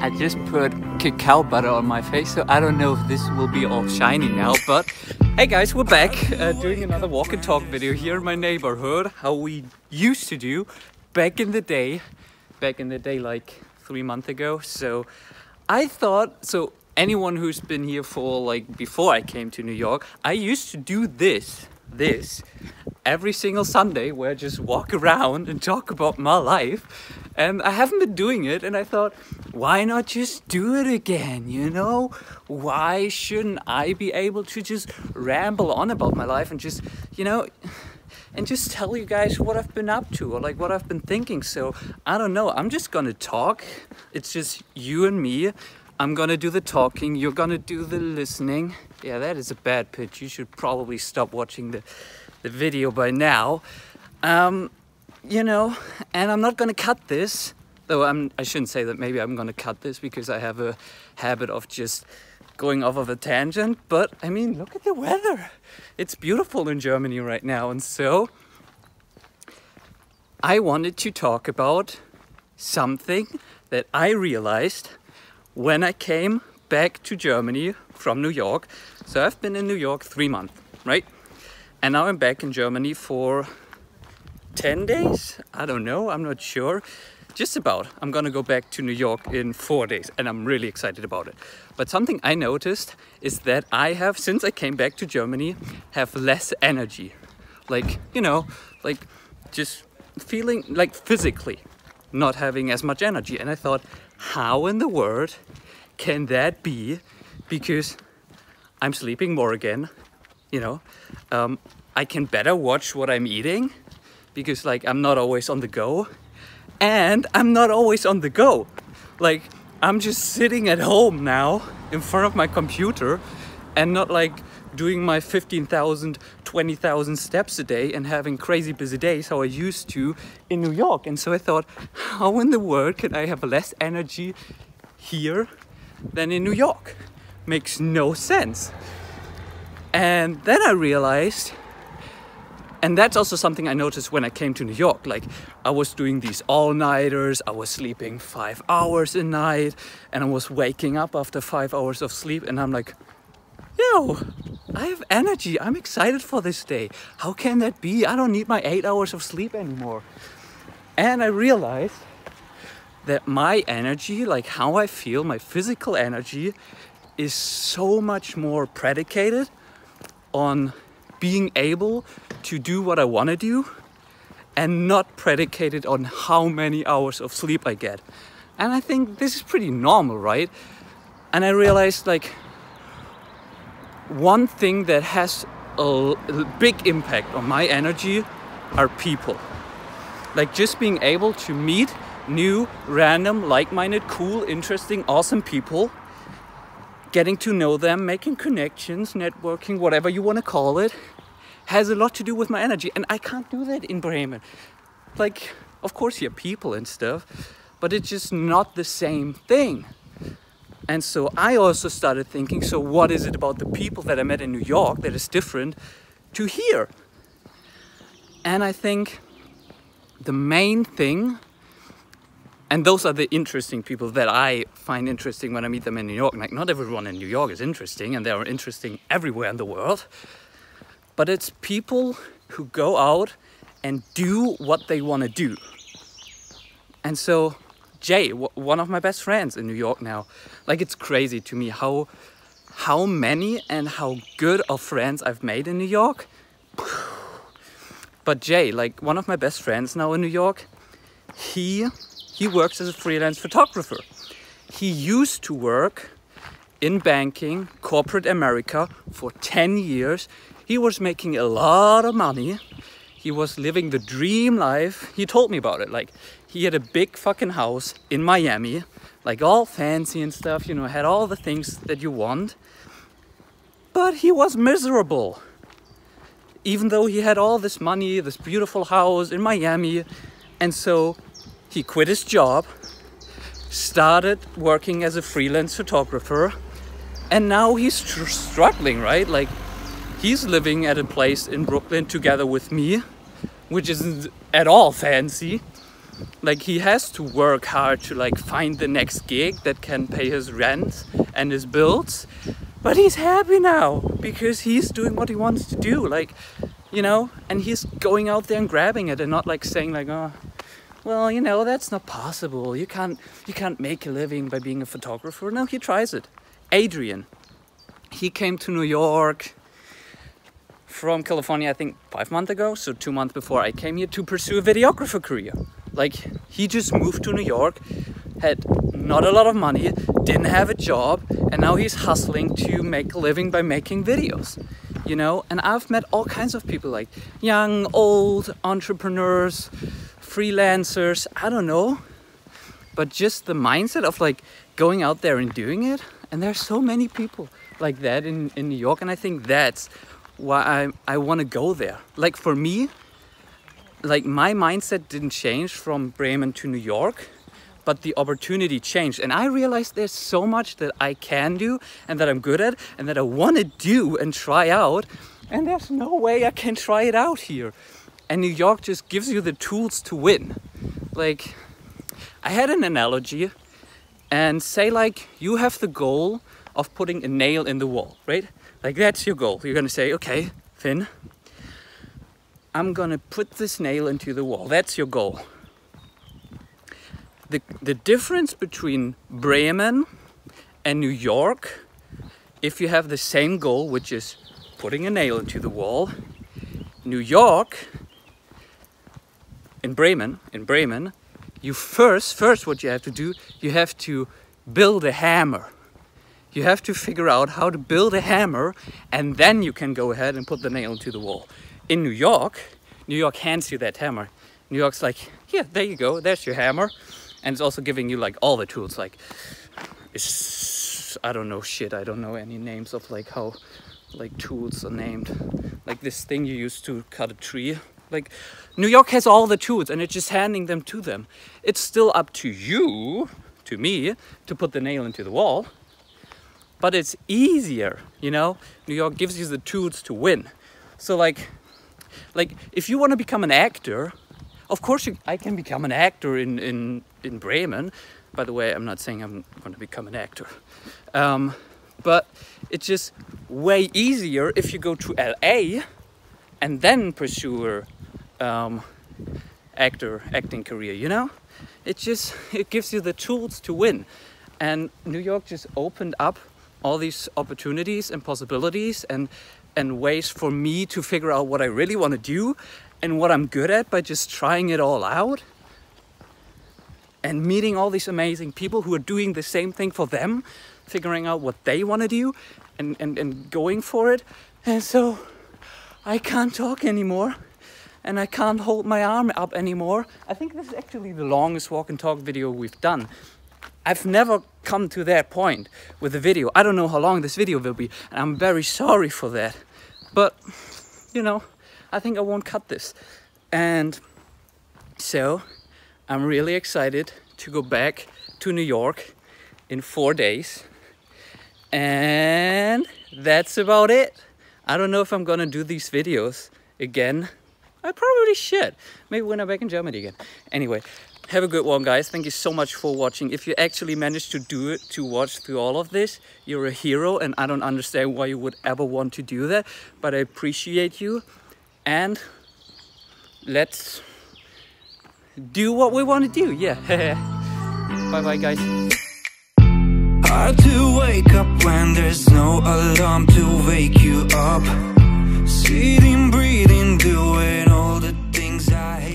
I just put cacao butter on my face, so I don't know if this will be all shiny now, but hey guys, we're back uh, doing another walk and talk video here in my neighborhood, how we used to do back in the day, back in the day like three months ago. So I thought, so anyone who's been here for like before I came to New York, I used to do this, this every single Sunday where I just walk around and talk about my life. And I haven't been doing it, and I thought, why not just do it again? You know, why shouldn't I be able to just ramble on about my life and just, you know, and just tell you guys what I've been up to or like what I've been thinking. So I don't know, I'm just gonna talk. It's just you and me. I'm gonna do the talking, you're gonna do the listening. Yeah, that is a bad pitch. You should probably stop watching the, the video by now. Um, you know, and I'm not gonna cut this. Though I'm, I shouldn't say that maybe I'm gonna cut this because I have a habit of just going off of a tangent. But I mean, look at the weather. It's beautiful in Germany right now. And so I wanted to talk about something that I realized when I came back to Germany from New York. So I've been in New York three months, right? And now I'm back in Germany for 10 days? I don't know, I'm not sure. Just about. I'm gonna go back to New York in four days and I'm really excited about it. But something I noticed is that I have, since I came back to Germany, have less energy. Like, you know, like just feeling like physically not having as much energy. And I thought, how in the world can that be? Because I'm sleeping more again, you know. Um, I can better watch what I'm eating because like I'm not always on the go and I'm not always on the go. Like I'm just sitting at home now in front of my computer and not like doing my 15,000, 20,000 steps a day and having crazy busy days how I used to in New York. And so I thought, how in the world can I have less energy here than in New York? Makes no sense. And then I realized and that's also something I noticed when I came to New York. Like, I was doing these all nighters, I was sleeping five hours a night, and I was waking up after five hours of sleep, and I'm like, yo, I have energy. I'm excited for this day. How can that be? I don't need my eight hours of sleep anymore. And I realized that my energy, like how I feel, my physical energy, is so much more predicated on being able to do what I want to do and not predicated on how many hours of sleep I get. And I think this is pretty normal, right? And I realized like one thing that has a big impact on my energy are people. Like just being able to meet new, random, like minded, cool, interesting, awesome people, getting to know them, making connections, networking, whatever you want to call it, has a lot to do with my energy. And I can't do that in Bremen. Like, of course, you have people and stuff, but it's just not the same thing. And so I also started thinking so, what is it about the people that I met in New York that is different to here? And I think the main thing, and those are the interesting people that I find interesting when I meet them in New York. Like, not everyone in New York is interesting, and they are interesting everywhere in the world but it's people who go out and do what they want to do. And so, Jay, one of my best friends in New York now, like it's crazy to me how how many and how good of friends I've made in New York. But Jay, like one of my best friends now in New York, he he works as a freelance photographer. He used to work in banking, corporate America for 10 years. He was making a lot of money. He was living the dream life. He told me about it. Like, he had a big fucking house in Miami, like all fancy and stuff, you know, had all the things that you want. But he was miserable. Even though he had all this money, this beautiful house in Miami. And so he quit his job, started working as a freelance photographer, and now he's tr- struggling, right? Like, he's living at a place in Brooklyn together with me, which isn't at all fancy. like he has to work hard to like find the next gig that can pay his rent and his bills. But he's happy now because he's doing what he wants to do like you know and he's going out there and grabbing it and not like saying like oh well you know that's not possible. You can't you can't make a living by being a photographer. No he tries it. Adrian. He came to new york from california i think five months ago so two months before i came here to pursue a videographer career. Like he just moved to new york had not a lot of money didn't have a job and now he's hustling to make a living by making videos you know? And i've met all kinds of people like young old entrepreneurs freelancers i don't know. But just the mindset of like going out there and doing it and there's so many people like that in, in new york and i think that's why i, I want to go there like for me like my mindset didn't change from bremen to new york but the opportunity changed. And I realized there's so much that I can do and that I'm good at and that I want to do and try out. And there's no way I can try it out here. And New York just gives you the tools to win. Like, I had an analogy and say, like, you have the goal of putting a nail in the wall, right? Like, that's your goal. You're gonna say, okay, Finn, I'm gonna put this nail into the wall. That's your goal the, the difference between Bremen and New York, if you have the same goal, which is putting a nail into the wall, New York, in Bremen, in Bremen, you first, first what you have to do, you have to build a hammer. You have to figure out how to build a hammer and then you can go ahead and put the nail into the wall. In New York, New York hands you that hammer. New York's like, here, there you go, there's your hammer. And it's also giving you like all the tools like I don't know shit I don't know any names of like how like tools are named. Like this thing you use to cut a tree. Like New York has all the tools and it's just handing them to them. It's still up to you to me to put the nail into the wall but it's easier you know New York gives you the tools to win so like like if you want to become an actor of course you, I can become an actor in, in, in Bremen. By the way, I'm not saying I'm going to become an actor. Um, but it's just way easier if you go to LA and then pursue um, actor acting career, you know? It just it gives you the tools to win. And New York just opened up all these opportunities and possibilities and and ways for me to figure out what I really want to do and what I'm good at by just trying it all out and meeting all these amazing people who are doing the same thing for them, figuring out what they want to do and, and, and going for it. And so I can't talk anymore and I can't hold my arm up anymore. I think this is actually the longest walk and talk video we've done. I've never come to that point with a video. I don't know how long this video will be, and I'm very sorry for that. But, you know, I think I won't cut this. And so I'm really excited to go back to New York in four days. And that's about it. I don't know if I'm gonna do these videos again. I probably should. Maybe when I'm back in Germany again. Anyway, have a good one guys. Thank you so much for watching. If you actually managed to do it to watch through all of this you're a hero and i don't understand why you would ever want to do that but i appreciate you and let's do what we want to do. Yeah. Bye bye guys. Hard to wake up when there's no alarm to wake you up. See